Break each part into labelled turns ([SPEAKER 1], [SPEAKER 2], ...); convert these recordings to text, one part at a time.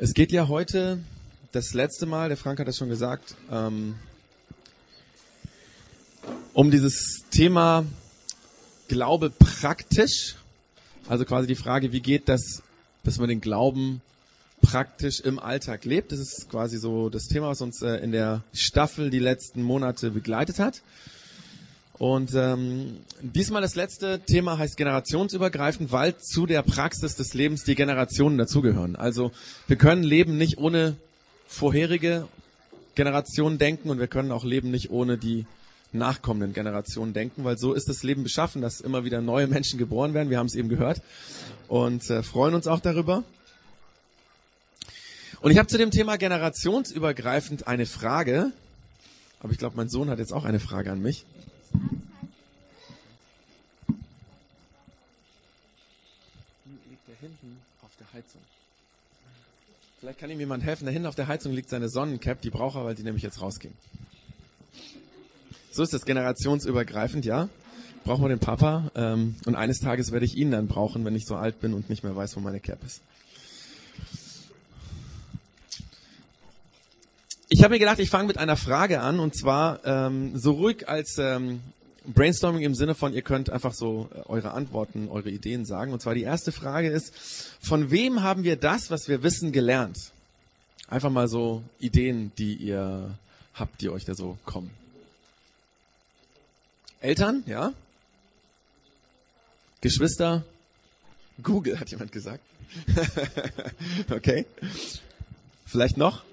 [SPEAKER 1] Es geht ja heute das letzte Mal, der Frank hat das schon gesagt, ähm, um dieses Thema Glaube praktisch. Also quasi die Frage, wie geht das, dass man den Glauben praktisch im Alltag lebt. Das ist quasi so das Thema, was uns äh, in der Staffel die letzten Monate begleitet hat. Und ähm, diesmal das letzte Thema heißt generationsübergreifend, weil zu der Praxis des Lebens die Generationen dazugehören. Also wir können Leben nicht ohne vorherige Generationen denken und wir können auch Leben nicht ohne die nachkommenden Generationen denken, weil so ist das Leben beschaffen, dass immer wieder neue Menschen geboren werden. Wir haben es eben gehört und äh, freuen uns auch darüber. Und ich habe zu dem Thema generationsübergreifend eine Frage, aber ich glaube, mein Sohn hat jetzt auch eine Frage an mich. Liegt der hinten auf der Heizung? Vielleicht kann ihm jemand helfen. Da hinten auf der Heizung liegt seine Sonnencap, die braucht er, weil die nämlich jetzt rausging. So ist das generationsübergreifend, ja. Brauchen wir den Papa. Ähm, und eines Tages werde ich ihn dann brauchen, wenn ich so alt bin und nicht mehr weiß, wo meine Cap ist. Ich habe mir gedacht, ich fange mit einer Frage an und zwar ähm, so ruhig als ähm, Brainstorming im Sinne von, ihr könnt einfach so äh, eure Antworten, eure Ideen sagen. Und zwar die erste Frage ist, von wem haben wir das, was wir wissen, gelernt? Einfach mal so Ideen, die ihr habt, die euch da so kommen. Eltern, ja? Geschwister? Google, hat jemand gesagt. okay. Vielleicht noch?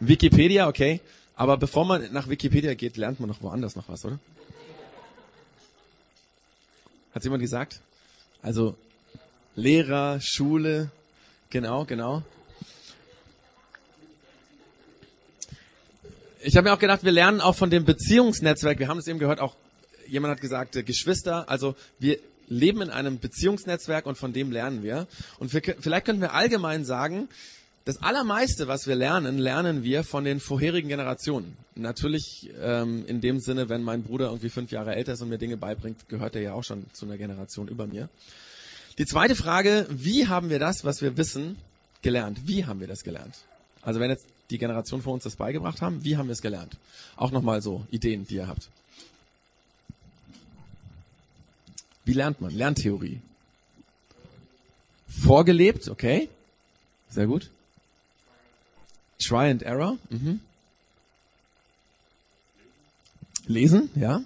[SPEAKER 1] Wikipedia, okay. Aber bevor man nach Wikipedia geht, lernt man noch woanders noch was, oder? Hat jemand gesagt? Also Lehrer, Schule, genau, genau. Ich habe mir auch gedacht, wir lernen auch von dem Beziehungsnetzwerk. Wir haben es eben gehört, auch jemand hat gesagt, äh, Geschwister. Also wir leben in einem Beziehungsnetzwerk und von dem lernen wir. Und wir, vielleicht könnten wir allgemein sagen, das Allermeiste, was wir lernen, lernen wir von den vorherigen Generationen. Natürlich ähm, in dem Sinne, wenn mein Bruder irgendwie fünf Jahre älter ist und mir Dinge beibringt, gehört er ja auch schon zu einer Generation über mir. Die zweite Frage, wie haben wir das, was wir wissen, gelernt? Wie haben wir das gelernt? Also wenn jetzt die Generation vor uns das beigebracht haben, wie haben wir es gelernt? Auch nochmal so Ideen, die ihr habt. Wie lernt man? Lerntheorie. Vorgelebt, okay. Sehr gut. Try and Error. Mhm. Lesen, ja.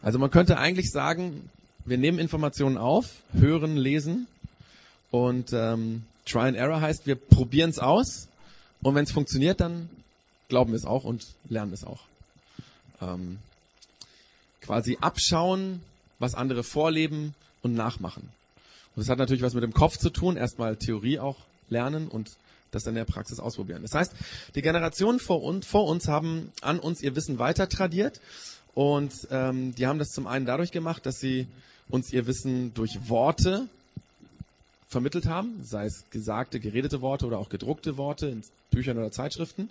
[SPEAKER 1] Also man könnte eigentlich sagen, wir nehmen Informationen auf, hören, lesen und ähm, Try and Error heißt, wir probieren es aus und wenn es funktioniert, dann glauben wir es auch und lernen es auch. Ähm, quasi abschauen, was andere vorleben und nachmachen. Und das hat natürlich was mit dem Kopf zu tun, erstmal Theorie auch lernen und das in der Praxis ausprobieren. Das heißt, die Generationen vor uns, vor uns haben an uns ihr Wissen weiter tradiert und ähm, die haben das zum einen dadurch gemacht, dass sie uns ihr Wissen durch Worte vermittelt haben, sei es gesagte, geredete Worte oder auch gedruckte Worte in Büchern oder Zeitschriften.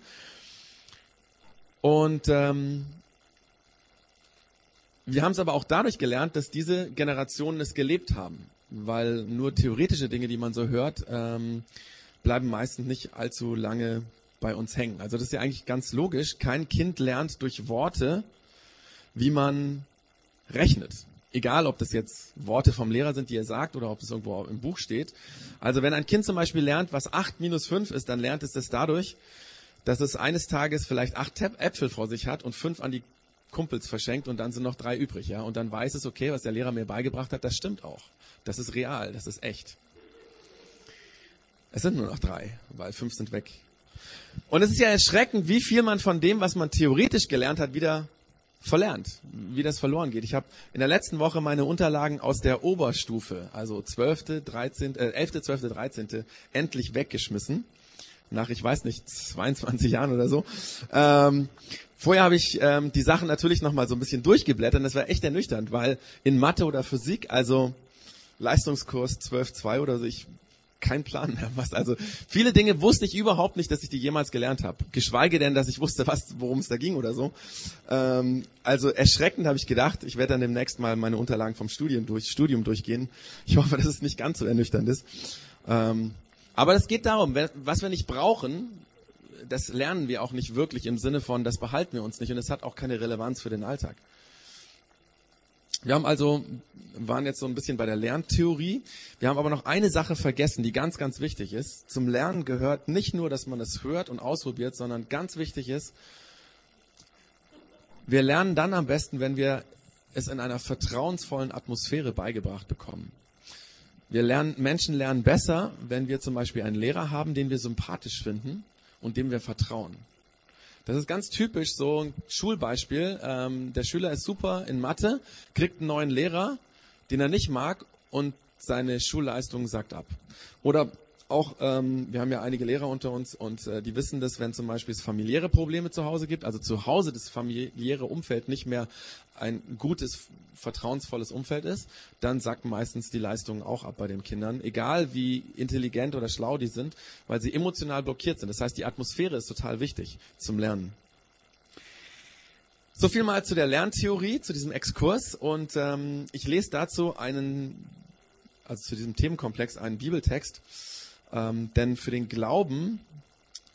[SPEAKER 1] Und ähm, wir haben es aber auch dadurch gelernt, dass diese Generationen es gelebt haben, weil nur theoretische Dinge, die man so hört, ähm, bleiben meistens nicht allzu lange bei uns hängen. Also das ist ja eigentlich ganz logisch. Kein Kind lernt durch Worte, wie man rechnet. Egal, ob das jetzt Worte vom Lehrer sind, die er sagt, oder ob das irgendwo im Buch steht. Also wenn ein Kind zum Beispiel lernt, was 8 minus 5 ist, dann lernt es das dadurch, dass es eines Tages vielleicht acht Äpfel vor sich hat und fünf an die Kumpels verschenkt und dann sind noch drei übrig, ja. Und dann weiß es, okay, was der Lehrer mir beigebracht hat, das stimmt auch. Das ist real, das ist echt. Es sind nur noch drei, weil fünf sind weg. Und es ist ja erschreckend, wie viel man von dem, was man theoretisch gelernt hat, wieder verlernt, wie das verloren geht. Ich habe in der letzten Woche meine Unterlagen aus der Oberstufe, also 12., 13., äh, 11., 12., 13. endlich weggeschmissen. Nach, ich weiß nicht, 22 Jahren oder so. Ähm, vorher habe ich ähm, die Sachen natürlich nochmal so ein bisschen durchgeblättert das war echt ernüchternd, weil in Mathe oder Physik, also Leistungskurs 12.2 oder so, ich kein Plan mehr was. Also viele Dinge wusste ich überhaupt nicht, dass ich die jemals gelernt habe. Geschweige denn, dass ich wusste, was, worum es da ging oder so. Ähm, also erschreckend habe ich gedacht, ich werde dann demnächst mal meine Unterlagen vom Studium, durch, Studium durchgehen. Ich hoffe, dass es nicht ganz so ernüchternd ist. Ähm, aber es geht darum, was wir nicht brauchen, das lernen wir auch nicht wirklich im Sinne von, das behalten wir uns nicht und es hat auch keine Relevanz für den Alltag. Wir haben also, waren jetzt so ein bisschen bei der Lerntheorie. Wir haben aber noch eine Sache vergessen, die ganz, ganz wichtig ist. Zum Lernen gehört nicht nur, dass man es hört und ausprobiert, sondern ganz wichtig ist, wir lernen dann am besten, wenn wir es in einer vertrauensvollen Atmosphäre beigebracht bekommen. Wir lernen, Menschen lernen besser, wenn wir zum Beispiel einen Lehrer haben, den wir sympathisch finden und dem wir vertrauen. Das ist ganz typisch so ein Schulbeispiel. Ähm, der Schüler ist super in Mathe, kriegt einen neuen Lehrer, den er nicht mag und seine Schulleistung sagt ab. Oder auch, ähm, wir haben ja einige Lehrer unter uns und äh, die wissen das, wenn zum Beispiel es familiäre Probleme zu Hause gibt, also zu Hause das familiäre Umfeld nicht mehr ein gutes, vertrauensvolles Umfeld ist, dann sagt meistens die Leistung auch ab bei den Kindern, egal wie intelligent oder schlau die sind, weil sie emotional blockiert sind. Das heißt, die Atmosphäre ist total wichtig zum Lernen. So viel mal zu der Lerntheorie, zu diesem Exkurs und ähm, ich lese dazu einen, also zu diesem Themenkomplex einen Bibeltext ähm, denn für den Glauben,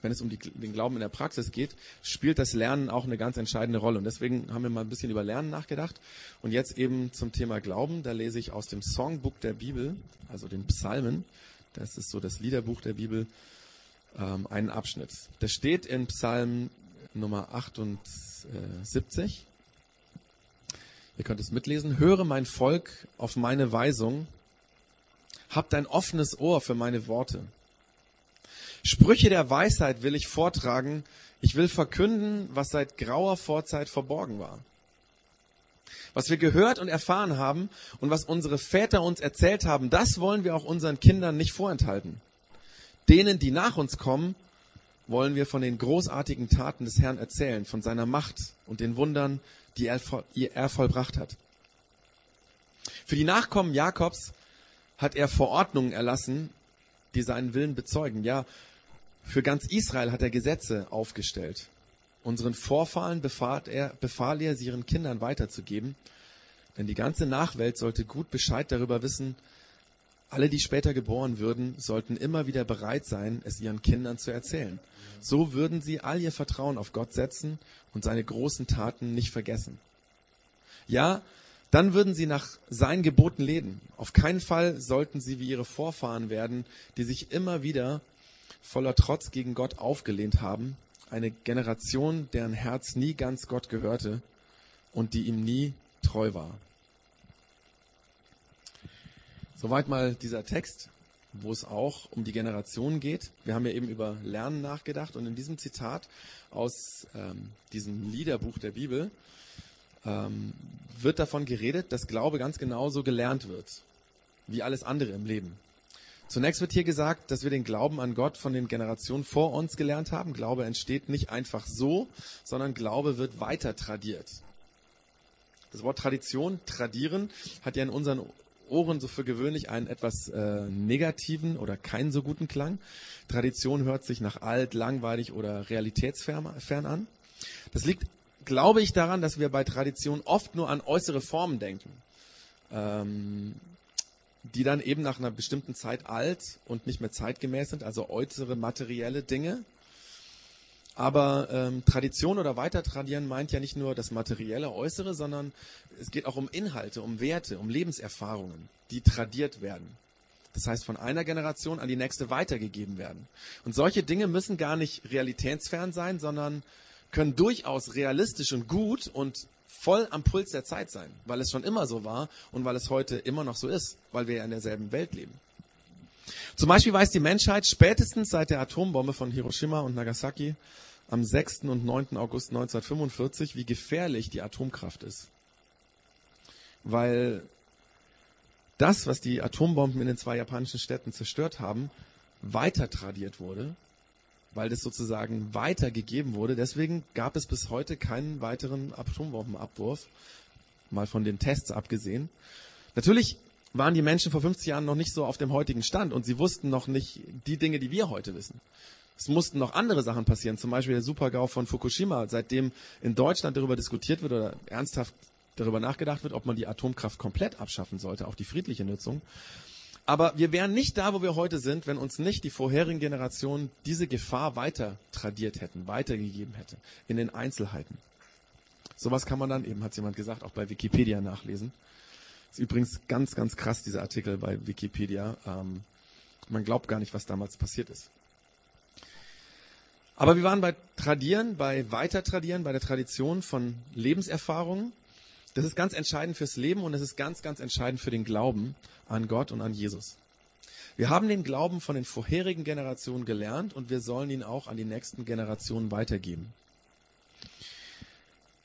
[SPEAKER 1] wenn es um die, den Glauben in der Praxis geht, spielt das Lernen auch eine ganz entscheidende Rolle. Und deswegen haben wir mal ein bisschen über Lernen nachgedacht. Und jetzt eben zum Thema Glauben. Da lese ich aus dem Songbook der Bibel, also den Psalmen. Das ist so das Liederbuch der Bibel, ähm, einen Abschnitt. Das steht in Psalm Nummer 78. Ihr könnt es mitlesen. Höre mein Volk auf meine Weisung Habt ein offenes Ohr für meine Worte. Sprüche der Weisheit will ich vortragen. Ich will verkünden, was seit grauer Vorzeit verborgen war. Was wir gehört und erfahren haben und was unsere Väter uns erzählt haben, das wollen wir auch unseren Kindern nicht vorenthalten. Denen, die nach uns kommen, wollen wir von den großartigen Taten des Herrn erzählen, von seiner Macht und den Wundern, die er, vollbracht hat. Für die Nachkommen Jakobs hat er Verordnungen erlassen, die seinen Willen bezeugen. Ja, für ganz Israel hat er Gesetze aufgestellt. Unseren Vorfahren befahl er, befahl er, sie ihren Kindern weiterzugeben. Denn die ganze Nachwelt sollte gut Bescheid darüber wissen. Alle, die später geboren würden, sollten immer wieder bereit sein, es ihren Kindern zu erzählen. So würden sie all ihr Vertrauen auf Gott setzen und seine großen Taten nicht vergessen. Ja, dann würden sie nach seinen Geboten leben. Auf keinen Fall sollten sie wie ihre Vorfahren werden, die sich immer wieder voller Trotz gegen Gott aufgelehnt haben. Eine Generation, deren Herz nie ganz Gott gehörte und die ihm nie treu war. Soweit mal dieser Text, wo es auch um die Generation geht. Wir haben ja eben über Lernen nachgedacht und in diesem Zitat aus ähm, diesem Liederbuch der Bibel ähm, wird davon geredet, dass Glaube ganz genauso gelernt wird, wie alles andere im Leben. Zunächst wird hier gesagt, dass wir den Glauben an Gott von den Generationen vor uns gelernt haben. Glaube entsteht nicht einfach so, sondern Glaube wird weiter tradiert. Das Wort Tradition, tradieren, hat ja in unseren Ohren so für gewöhnlich einen etwas äh, negativen oder keinen so guten Klang. Tradition hört sich nach alt, langweilig oder realitätsfern an. Das liegt glaube ich daran, dass wir bei Tradition oft nur an äußere Formen denken, ähm, die dann eben nach einer bestimmten Zeit alt und nicht mehr zeitgemäß sind, also äußere materielle Dinge. Aber ähm, Tradition oder Weitertradieren meint ja nicht nur das materielle Äußere, sondern es geht auch um Inhalte, um Werte, um Lebenserfahrungen, die tradiert werden. Das heißt, von einer Generation an die nächste weitergegeben werden. Und solche Dinge müssen gar nicht realitätsfern sein, sondern können durchaus realistisch und gut und voll am Puls der Zeit sein, weil es schon immer so war und weil es heute immer noch so ist, weil wir ja in derselben Welt leben. Zum Beispiel weiß die Menschheit spätestens seit der Atombombe von Hiroshima und Nagasaki am 6. und 9. August 1945, wie gefährlich die Atomkraft ist. Weil das, was die Atombomben in den zwei japanischen Städten zerstört haben, weiter tradiert wurde weil das sozusagen weitergegeben wurde. Deswegen gab es bis heute keinen weiteren Atombombenabwurf, mal von den Tests abgesehen. Natürlich waren die Menschen vor 50 Jahren noch nicht so auf dem heutigen Stand und sie wussten noch nicht die Dinge, die wir heute wissen. Es mussten noch andere Sachen passieren, zum Beispiel der Supergau von Fukushima, seitdem in Deutschland darüber diskutiert wird oder ernsthaft darüber nachgedacht wird, ob man die Atomkraft komplett abschaffen sollte, auch die friedliche Nutzung. Aber wir wären nicht da, wo wir heute sind, wenn uns nicht die vorherigen Generationen diese Gefahr weiter tradiert hätten, weitergegeben hätte, in den Einzelheiten. Sowas kann man dann eben, hat jemand gesagt, auch bei Wikipedia nachlesen. Ist übrigens ganz, ganz krass, dieser Artikel bei Wikipedia. Ähm, man glaubt gar nicht, was damals passiert ist. Aber wir waren bei Tradieren, bei Weitertradieren, bei der Tradition von Lebenserfahrungen. Das ist ganz entscheidend fürs Leben und es ist ganz, ganz entscheidend für den Glauben an Gott und an Jesus. Wir haben den Glauben von den vorherigen Generationen gelernt und wir sollen ihn auch an die nächsten Generationen weitergeben.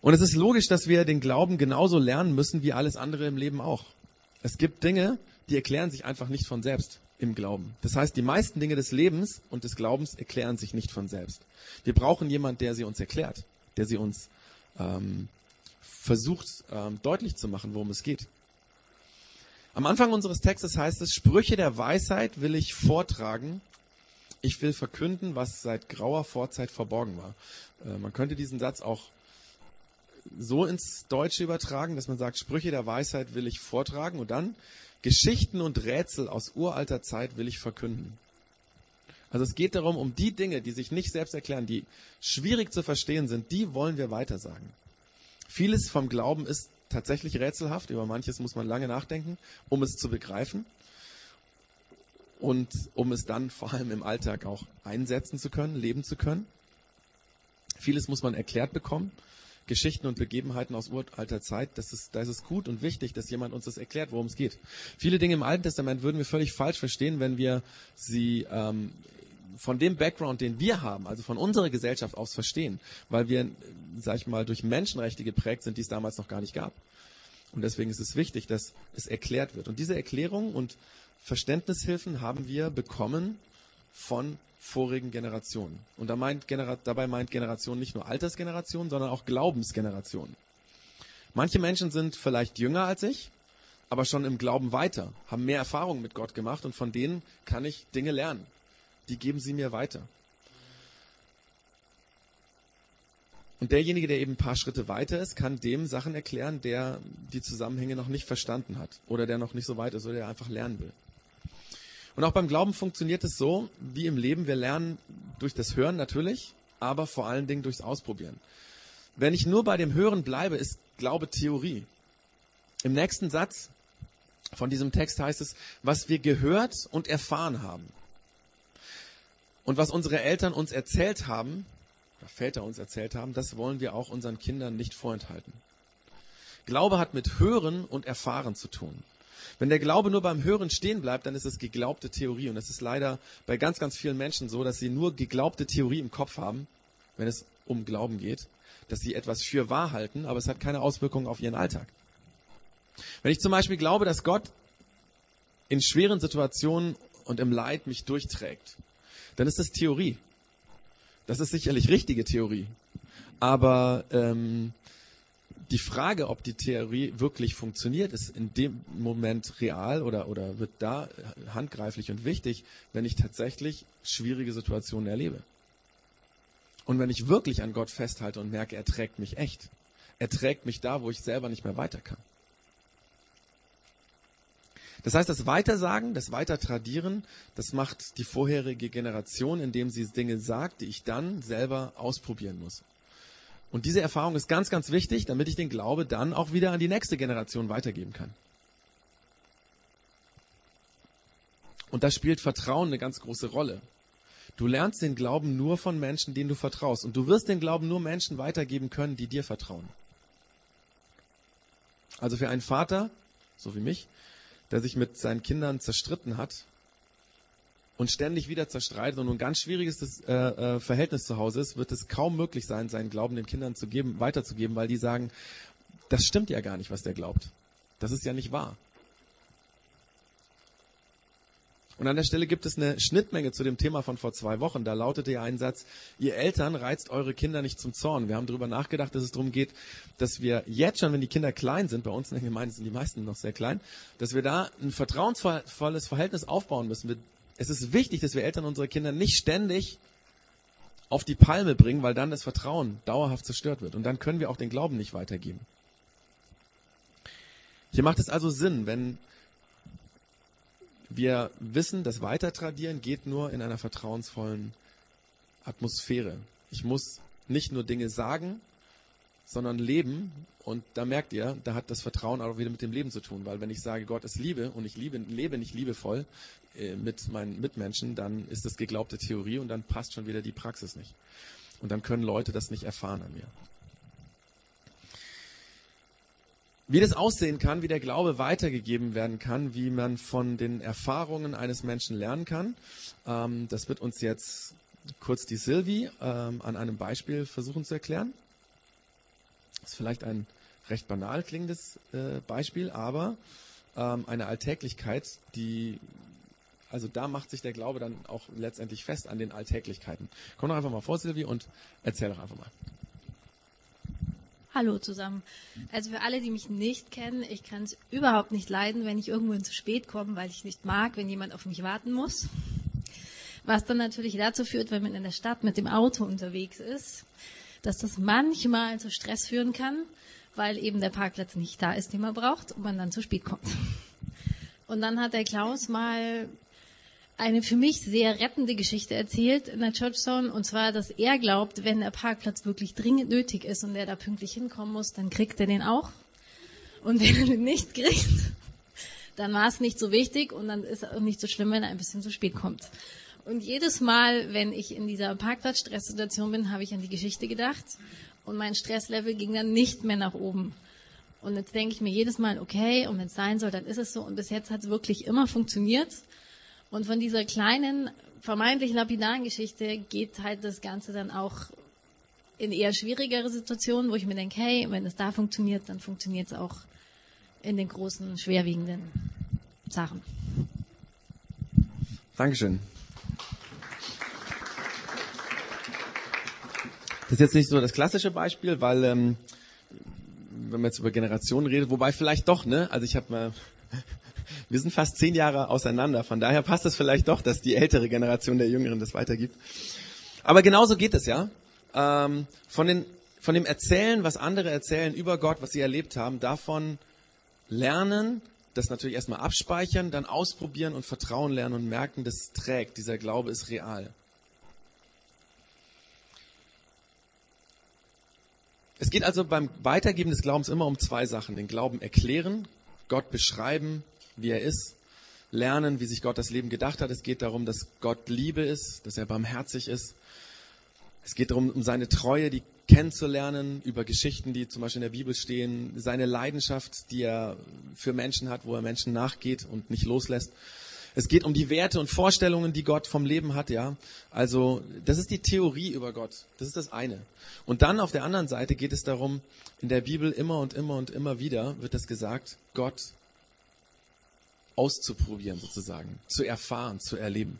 [SPEAKER 1] Und es ist logisch, dass wir den Glauben genauso lernen müssen wie alles andere im Leben auch. Es gibt Dinge, die erklären sich einfach nicht von selbst im Glauben. Das heißt, die meisten Dinge des Lebens und des Glaubens erklären sich nicht von selbst. Wir brauchen jemand, der sie uns erklärt, der sie uns ähm, versucht ähm, deutlich zu machen, worum es geht. Am Anfang unseres Textes heißt es, Sprüche der Weisheit will ich vortragen. Ich will verkünden, was seit grauer Vorzeit verborgen war. Äh, man könnte diesen Satz auch so ins Deutsche übertragen, dass man sagt, Sprüche der Weisheit will ich vortragen und dann Geschichten und Rätsel aus uralter Zeit will ich verkünden. Also es geht darum, um die Dinge, die sich nicht selbst erklären, die schwierig zu verstehen sind, die wollen wir weitersagen. Vieles vom Glauben ist tatsächlich rätselhaft. Über manches muss man lange nachdenken, um es zu begreifen und um es dann vor allem im Alltag auch einsetzen zu können, leben zu können. Vieles muss man erklärt bekommen. Geschichten und Begebenheiten aus uralter Zeit, das ist, da ist es gut und wichtig, dass jemand uns das erklärt, worum es geht. Viele Dinge im Alten Testament würden wir völlig falsch verstehen, wenn wir sie ähm, von dem Background, den wir haben, also von unserer Gesellschaft aus verstehen, weil wir, sag ich mal, durch Menschenrechte geprägt sind, die es damals noch gar nicht gab. Und deswegen ist es wichtig, dass es erklärt wird. Und diese Erklärung und Verständnishilfen haben wir bekommen von vorigen Generationen. Und da meint, dabei meint Generation nicht nur Altersgeneration, sondern auch Glaubensgeneration. Manche Menschen sind vielleicht jünger als ich, aber schon im Glauben weiter, haben mehr Erfahrung mit Gott gemacht und von denen kann ich Dinge lernen die geben sie mir weiter. Und derjenige, der eben ein paar Schritte weiter ist, kann dem Sachen erklären, der die Zusammenhänge noch nicht verstanden hat oder der noch nicht so weit ist oder der einfach lernen will. Und auch beim Glauben funktioniert es so, wie im Leben. Wir lernen durch das Hören natürlich, aber vor allen Dingen durchs Ausprobieren. Wenn ich nur bei dem Hören bleibe, ist Glaube Theorie. Im nächsten Satz von diesem Text heißt es, was wir gehört und erfahren haben. Und was unsere Eltern uns erzählt haben, oder Väter uns erzählt haben, das wollen wir auch unseren Kindern nicht vorenthalten. Glaube hat mit Hören und Erfahren zu tun. Wenn der Glaube nur beim Hören stehen bleibt, dann ist es geglaubte Theorie. Und es ist leider bei ganz, ganz vielen Menschen so, dass sie nur geglaubte Theorie im Kopf haben, wenn es um Glauben geht, dass sie etwas für wahr halten, aber es hat keine Auswirkungen auf ihren Alltag. Wenn ich zum Beispiel glaube, dass Gott in schweren Situationen und im Leid mich durchträgt, dann ist das Theorie. Das ist sicherlich richtige Theorie. Aber ähm, die Frage, ob die Theorie wirklich funktioniert, ist in dem Moment real oder, oder wird da handgreiflich und wichtig, wenn ich tatsächlich schwierige Situationen erlebe. Und wenn ich wirklich an Gott festhalte und merke, er trägt mich echt. Er trägt mich da, wo ich selber nicht mehr weiter kann. Das heißt, das Weitersagen, das Weitertradieren, das macht die vorherige Generation, indem sie Dinge sagt, die ich dann selber ausprobieren muss. Und diese Erfahrung ist ganz, ganz wichtig, damit ich den Glaube dann auch wieder an die nächste Generation weitergeben kann. Und da spielt Vertrauen eine ganz große Rolle. Du lernst den Glauben nur von Menschen, denen du vertraust. Und du wirst den Glauben nur Menschen weitergeben können, die dir vertrauen. Also für einen Vater, so wie mich, der sich mit seinen Kindern zerstritten hat und ständig wieder zerstreitet und ein ganz schwieriges äh, äh, Verhältnis zu Hause ist, wird es kaum möglich sein, seinen Glauben den Kindern zu geben, weiterzugeben, weil die sagen, das stimmt ja gar nicht, was der glaubt. Das ist ja nicht wahr. Und an der Stelle gibt es eine Schnittmenge zu dem Thema von vor zwei Wochen. Da lautete ja ein Satz, ihr Eltern reizt eure Kinder nicht zum Zorn. Wir haben darüber nachgedacht, dass es darum geht, dass wir jetzt schon, wenn die Kinder klein sind, bei uns in der Gemeinde sind die meisten noch sehr klein, dass wir da ein vertrauensvolles Verhältnis aufbauen müssen. Es ist wichtig, dass wir Eltern unsere Kinder nicht ständig auf die Palme bringen, weil dann das Vertrauen dauerhaft zerstört wird. Und dann können wir auch den Glauben nicht weitergeben. Hier macht es also Sinn, wenn wir wissen, das Weitertradieren geht nur in einer vertrauensvollen Atmosphäre. Ich muss nicht nur Dinge sagen, sondern leben. Und da merkt ihr, da hat das Vertrauen auch wieder mit dem Leben zu tun. Weil wenn ich sage, Gott ist Liebe und ich liebe, lebe nicht liebevoll äh, mit meinen Mitmenschen, dann ist das geglaubte Theorie und dann passt schon wieder die Praxis nicht. Und dann können Leute das nicht erfahren an mir. Wie das aussehen kann, wie der Glaube weitergegeben werden kann, wie man von den Erfahrungen eines Menschen lernen kann, ähm, das wird uns jetzt kurz die Sylvie ähm, an einem Beispiel versuchen zu erklären. Das ist vielleicht ein recht banal klingendes äh, Beispiel, aber ähm, eine Alltäglichkeit, die, also da macht sich der Glaube dann auch letztendlich fest an den Alltäglichkeiten. Komm doch einfach mal vor, Sylvie, und erzähl doch einfach mal.
[SPEAKER 2] Hallo zusammen. Also für alle, die mich nicht kennen, ich kann es überhaupt nicht leiden, wenn ich irgendwo zu spät komme, weil ich nicht mag, wenn jemand auf mich warten muss. Was dann natürlich dazu führt, wenn man in der Stadt mit dem Auto unterwegs ist, dass das manchmal zu Stress führen kann, weil eben der Parkplatz nicht da ist, den man braucht und man dann zu spät kommt. Und dann hat der Klaus mal eine für mich sehr rettende Geschichte erzählt in der Church Zone. Und zwar, dass er glaubt, wenn der Parkplatz wirklich dringend nötig ist und er da pünktlich hinkommen muss, dann kriegt er den auch. Und wenn er den nicht kriegt, dann war es nicht so wichtig und dann ist es auch nicht so schlimm, wenn er ein bisschen zu spät kommt. Und jedes Mal, wenn ich in dieser Parkplatz-Stresssituation bin, habe ich an die Geschichte gedacht und mein Stresslevel ging dann nicht mehr nach oben. Und jetzt denke ich mir jedes Mal, okay, und wenn es sein soll, dann ist es so. Und bis jetzt hat es wirklich immer funktioniert. Und von dieser kleinen, vermeintlich lapidaren Geschichte geht halt das Ganze dann auch in eher schwierigere Situationen, wo ich mir denke, hey, wenn es da funktioniert, dann funktioniert es auch in den großen, schwerwiegenden Sachen.
[SPEAKER 1] Dankeschön. Das ist jetzt nicht so das klassische Beispiel, weil ähm, wenn man jetzt über Generationen redet, wobei vielleicht doch, ne? Also ich habe mal wir sind fast zehn Jahre auseinander. Von daher passt es vielleicht doch, dass die ältere Generation der Jüngeren das weitergibt. Aber genauso geht es ja. Ähm, von, den, von dem Erzählen, was andere erzählen über Gott, was sie erlebt haben, davon lernen, das natürlich erstmal abspeichern, dann ausprobieren und Vertrauen lernen und merken, das trägt, dieser Glaube ist real. Es geht also beim Weitergeben des Glaubens immer um zwei Sachen. Den Glauben erklären, Gott beschreiben wie er ist, lernen, wie sich Gott das Leben gedacht hat. Es geht darum, dass Gott Liebe ist, dass er barmherzig ist. Es geht darum, um seine Treue, die kennenzulernen, über Geschichten, die zum Beispiel in der Bibel stehen, seine Leidenschaft, die er für Menschen hat, wo er Menschen nachgeht und nicht loslässt. Es geht um die Werte und Vorstellungen, die Gott vom Leben hat, ja. Also, das ist die Theorie über Gott. Das ist das eine. Und dann auf der anderen Seite geht es darum, in der Bibel immer und immer und immer wieder wird es gesagt, Gott auszuprobieren sozusagen, zu erfahren, zu erleben.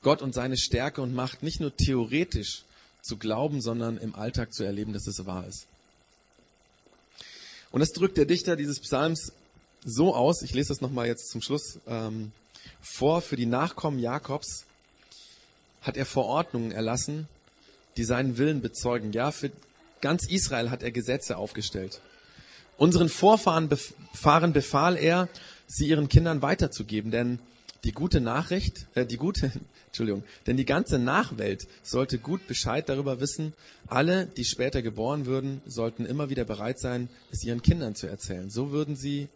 [SPEAKER 1] Gott und seine Stärke und Macht nicht nur theoretisch zu glauben, sondern im Alltag zu erleben, dass es wahr ist. Und das drückt der Dichter dieses Psalms so aus, ich lese das nochmal jetzt zum Schluss ähm, vor, für die Nachkommen Jakobs hat er Verordnungen erlassen, die seinen Willen bezeugen. Ja, für ganz Israel hat er Gesetze aufgestellt. Unseren Vorfahren befahl er, sie ihren Kindern weiterzugeben, denn die gute Nachricht, äh, die gute, Entschuldigung, denn die ganze Nachwelt sollte gut Bescheid darüber wissen. Alle, die später geboren würden, sollten immer wieder bereit sein, es ihren Kindern zu erzählen. So würden sie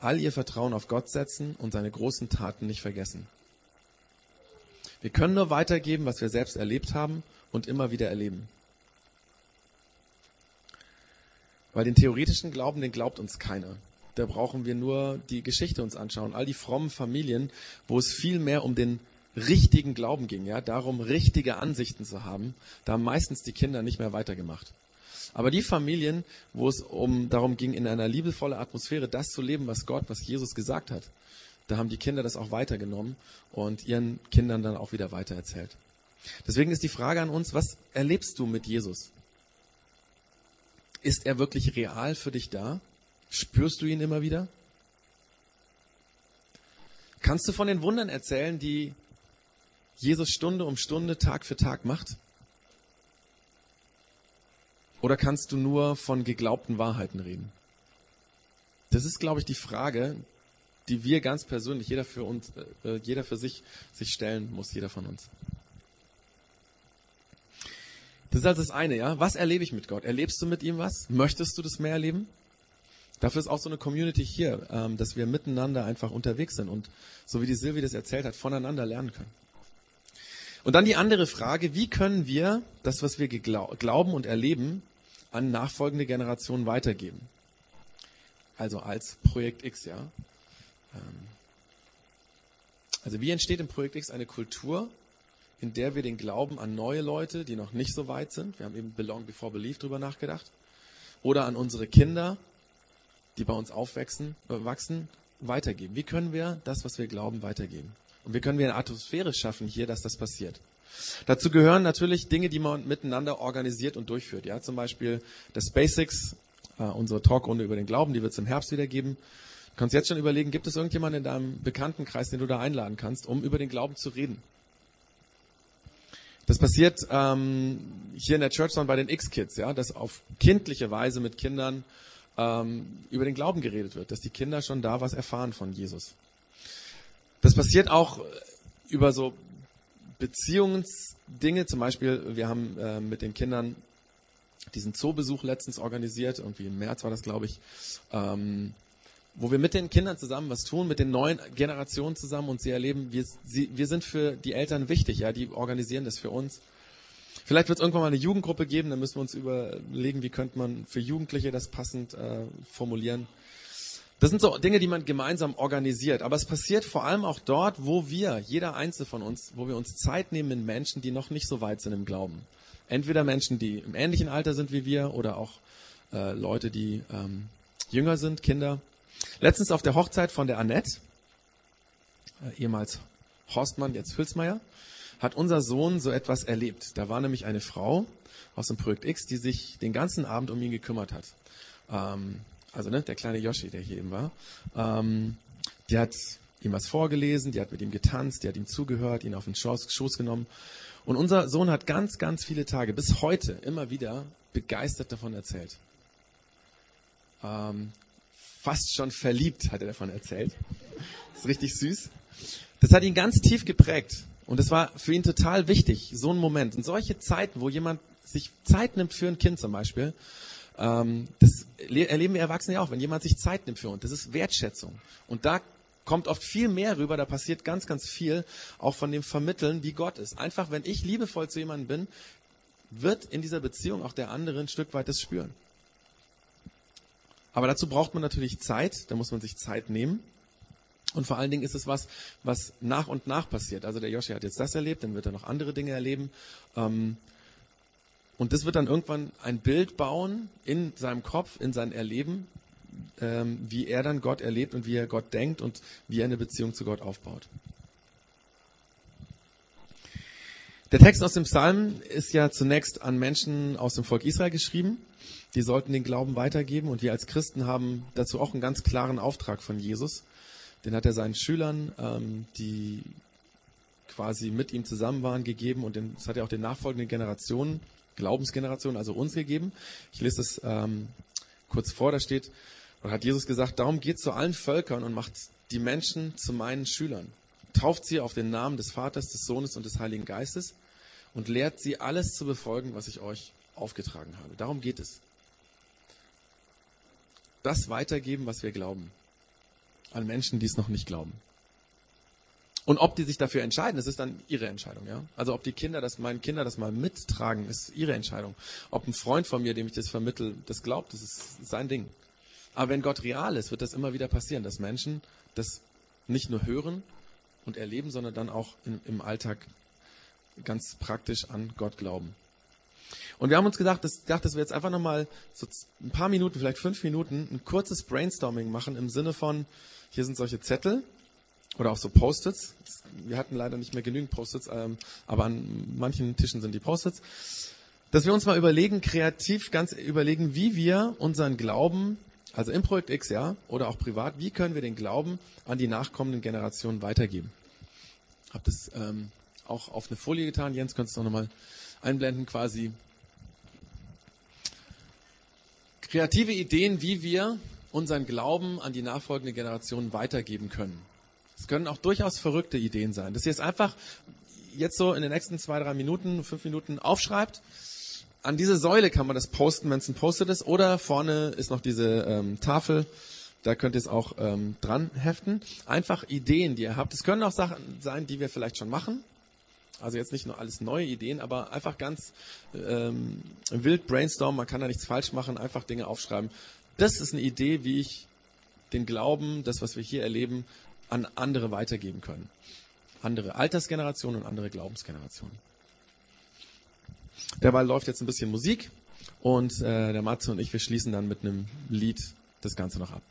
[SPEAKER 1] all ihr Vertrauen auf Gott setzen und seine großen Taten nicht vergessen. Wir können nur weitergeben, was wir selbst erlebt haben und immer wieder erleben. Weil den theoretischen Glauben, den glaubt uns keiner da brauchen wir nur die Geschichte uns anschauen. All die frommen Familien, wo es viel mehr um den richtigen Glauben ging, ja, darum richtige Ansichten zu haben, da haben meistens die Kinder nicht mehr weitergemacht. Aber die Familien, wo es um darum ging, in einer liebevollen Atmosphäre das zu leben, was Gott, was Jesus gesagt hat, da haben die Kinder das auch weitergenommen und ihren Kindern dann auch wieder weitererzählt. Deswegen ist die Frage an uns, was erlebst du mit Jesus? Ist er wirklich real für dich da? Spürst du ihn immer wieder? Kannst du von den Wundern erzählen, die Jesus Stunde um Stunde, Tag für Tag macht? Oder kannst du nur von geglaubten Wahrheiten reden? Das ist, glaube ich, die Frage, die wir ganz persönlich, jeder für uns, äh, jeder für sich, sich stellen muss, jeder von uns. Das ist also das eine, ja. Was erlebe ich mit Gott? Erlebst du mit ihm was? Möchtest du das mehr erleben? Dafür ist auch so eine Community hier, ähm, dass wir miteinander einfach unterwegs sind und, so wie die Silvi das erzählt hat, voneinander lernen können. Und dann die andere Frage, wie können wir das, was wir glauben und erleben, an nachfolgende Generationen weitergeben? Also als Projekt X, ja. Ähm, also wie entsteht im Projekt X eine Kultur, in der wir den Glauben an neue Leute, die noch nicht so weit sind, wir haben eben Belong Before Belief drüber nachgedacht, oder an unsere Kinder, die bei uns aufwachsen, wachsen, weitergeben? Wie können wir das, was wir glauben, weitergeben? Und wie können wir eine Atmosphäre schaffen hier, dass das passiert? Dazu gehören natürlich Dinge, die man miteinander organisiert und durchführt. Ja, zum Beispiel das Basics, äh, unsere Talkrunde über den Glauben, die wird es im Herbst wieder geben. Du kannst jetzt schon überlegen, gibt es irgendjemanden in deinem Bekanntenkreis, den du da einladen kannst, um über den Glauben zu reden? Das passiert ähm, hier in der Church bei den X-Kids, ja, dass auf kindliche Weise mit Kindern ähm, über den Glauben geredet wird, dass die Kinder schon da was erfahren von Jesus. Das passiert auch über so Beziehungsdinge, zum Beispiel, wir haben äh, mit den Kindern diesen Zoobesuch letztens organisiert, irgendwie im März war das, glaube ich, ähm, wo wir mit den Kindern zusammen was tun, mit den neuen Generationen zusammen und sie erleben, wir, sie, wir sind für die Eltern wichtig, ja, die organisieren das für uns. Vielleicht wird es irgendwann mal eine Jugendgruppe geben, dann müssen wir uns überlegen, wie könnte man für Jugendliche das passend äh, formulieren. Das sind so Dinge, die man gemeinsam organisiert. Aber es passiert vor allem auch dort, wo wir, jeder Einzelne von uns, wo wir uns Zeit nehmen in Menschen, die noch nicht so weit sind im Glauben. Entweder Menschen, die im ähnlichen Alter sind wie wir oder auch äh, Leute, die ähm, jünger sind, Kinder. Letztens auf der Hochzeit von der Annette, äh, ehemals Horstmann, jetzt Hülsmeier, hat unser Sohn so etwas erlebt. Da war nämlich eine Frau aus dem Projekt X, die sich den ganzen Abend um ihn gekümmert hat. Ähm, also ne, der kleine Yoshi, der hier eben war. Ähm, die hat ihm was vorgelesen, die hat mit ihm getanzt, die hat ihm zugehört, ihn auf den Schoß, Schoß genommen. Und unser Sohn hat ganz, ganz viele Tage, bis heute, immer wieder begeistert davon erzählt. Ähm, fast schon verliebt hat er davon erzählt. Das ist richtig süß. Das hat ihn ganz tief geprägt. Und es war für ihn total wichtig, so ein Moment. Und solche Zeiten, wo jemand sich Zeit nimmt für ein Kind zum Beispiel, ähm, das erleben wir Erwachsene ja auch, wenn jemand sich Zeit nimmt für uns. Das ist Wertschätzung. Und da kommt oft viel mehr rüber, da passiert ganz, ganz viel, auch von dem Vermitteln, wie Gott ist. Einfach, wenn ich liebevoll zu jemandem bin, wird in dieser Beziehung auch der andere ein Stück weit das spüren. Aber dazu braucht man natürlich Zeit, da muss man sich Zeit nehmen. Und vor allen Dingen ist es was, was nach und nach passiert. Also der Joshi hat jetzt das erlebt, dann wird er noch andere Dinge erleben. Ähm, und das wird dann irgendwann ein Bild bauen in seinem Kopf, in sein Erleben, ähm, wie er dann Gott erlebt und wie er Gott denkt und wie er eine Beziehung zu Gott aufbaut. Der Text aus dem Psalm ist ja zunächst an Menschen aus dem Volk Israel geschrieben. Die sollten den Glauben weitergeben und wir als Christen haben dazu auch einen ganz klaren Auftrag von Jesus. Den hat er seinen Schülern, ähm, die quasi mit ihm zusammen waren, gegeben und den, das hat er auch den nachfolgenden Generationen, Glaubensgenerationen, also uns gegeben. Ich lese das ähm, kurz vor, da steht, und hat Jesus gesagt, darum geht zu allen Völkern und macht die Menschen zu meinen Schülern. Tauft sie auf den Namen des Vaters, des Sohnes und des Heiligen Geistes und lehrt sie alles zu befolgen, was ich euch aufgetragen habe. Darum geht es. Das weitergeben, was wir glauben an Menschen, die es noch nicht glauben. Und ob die sich dafür entscheiden, das ist dann ihre Entscheidung, ja. Also ob die Kinder das, meine Kinder das mal mittragen, ist ihre Entscheidung. Ob ein Freund von mir, dem ich das vermittel, das glaubt, das ist sein Ding. Aber wenn Gott real ist, wird das immer wieder passieren, dass Menschen das nicht nur hören und erleben, sondern dann auch in, im Alltag ganz praktisch an Gott glauben. Und wir haben uns gedacht, dass, gedacht, dass wir jetzt einfach nochmal so ein paar Minuten, vielleicht fünf Minuten, ein kurzes Brainstorming machen im Sinne von, hier sind solche Zettel oder auch so Post-its. Wir hatten leider nicht mehr genügend Post-its, ähm, aber an manchen Tischen sind die Post-its. Dass wir uns mal überlegen, kreativ ganz überlegen, wie wir unseren Glauben, also im Projekt X, ja, oder auch privat, wie können wir den Glauben an die nachkommenden Generationen weitergeben. Hab das ähm, auch auf eine Folie getan. Jens, könntest du noch mal einblenden, quasi kreative Ideen, wie wir unseren Glauben an die nachfolgende Generation weitergeben können. Es können auch durchaus verrückte Ideen sein. Dass ihr es einfach jetzt so in den nächsten zwei, drei Minuten, fünf Minuten aufschreibt. An diese Säule kann man das posten, wenn es ein Post-it ist. Oder vorne ist noch diese ähm, Tafel. Da könnt ihr es auch ähm, dran heften. Einfach Ideen, die ihr habt. Es können auch Sachen sein, die wir vielleicht schon machen. Also jetzt nicht nur alles neue Ideen, aber einfach ganz ähm, wild brainstormen. Man kann da nichts falsch machen. Einfach Dinge aufschreiben. Das ist eine Idee, wie ich den Glauben, das, was wir hier erleben, an andere weitergeben können. Andere Altersgenerationen und andere Glaubensgenerationen. Derweil läuft jetzt ein bisschen Musik und äh, der Matze und ich, wir schließen dann mit einem Lied das Ganze noch ab.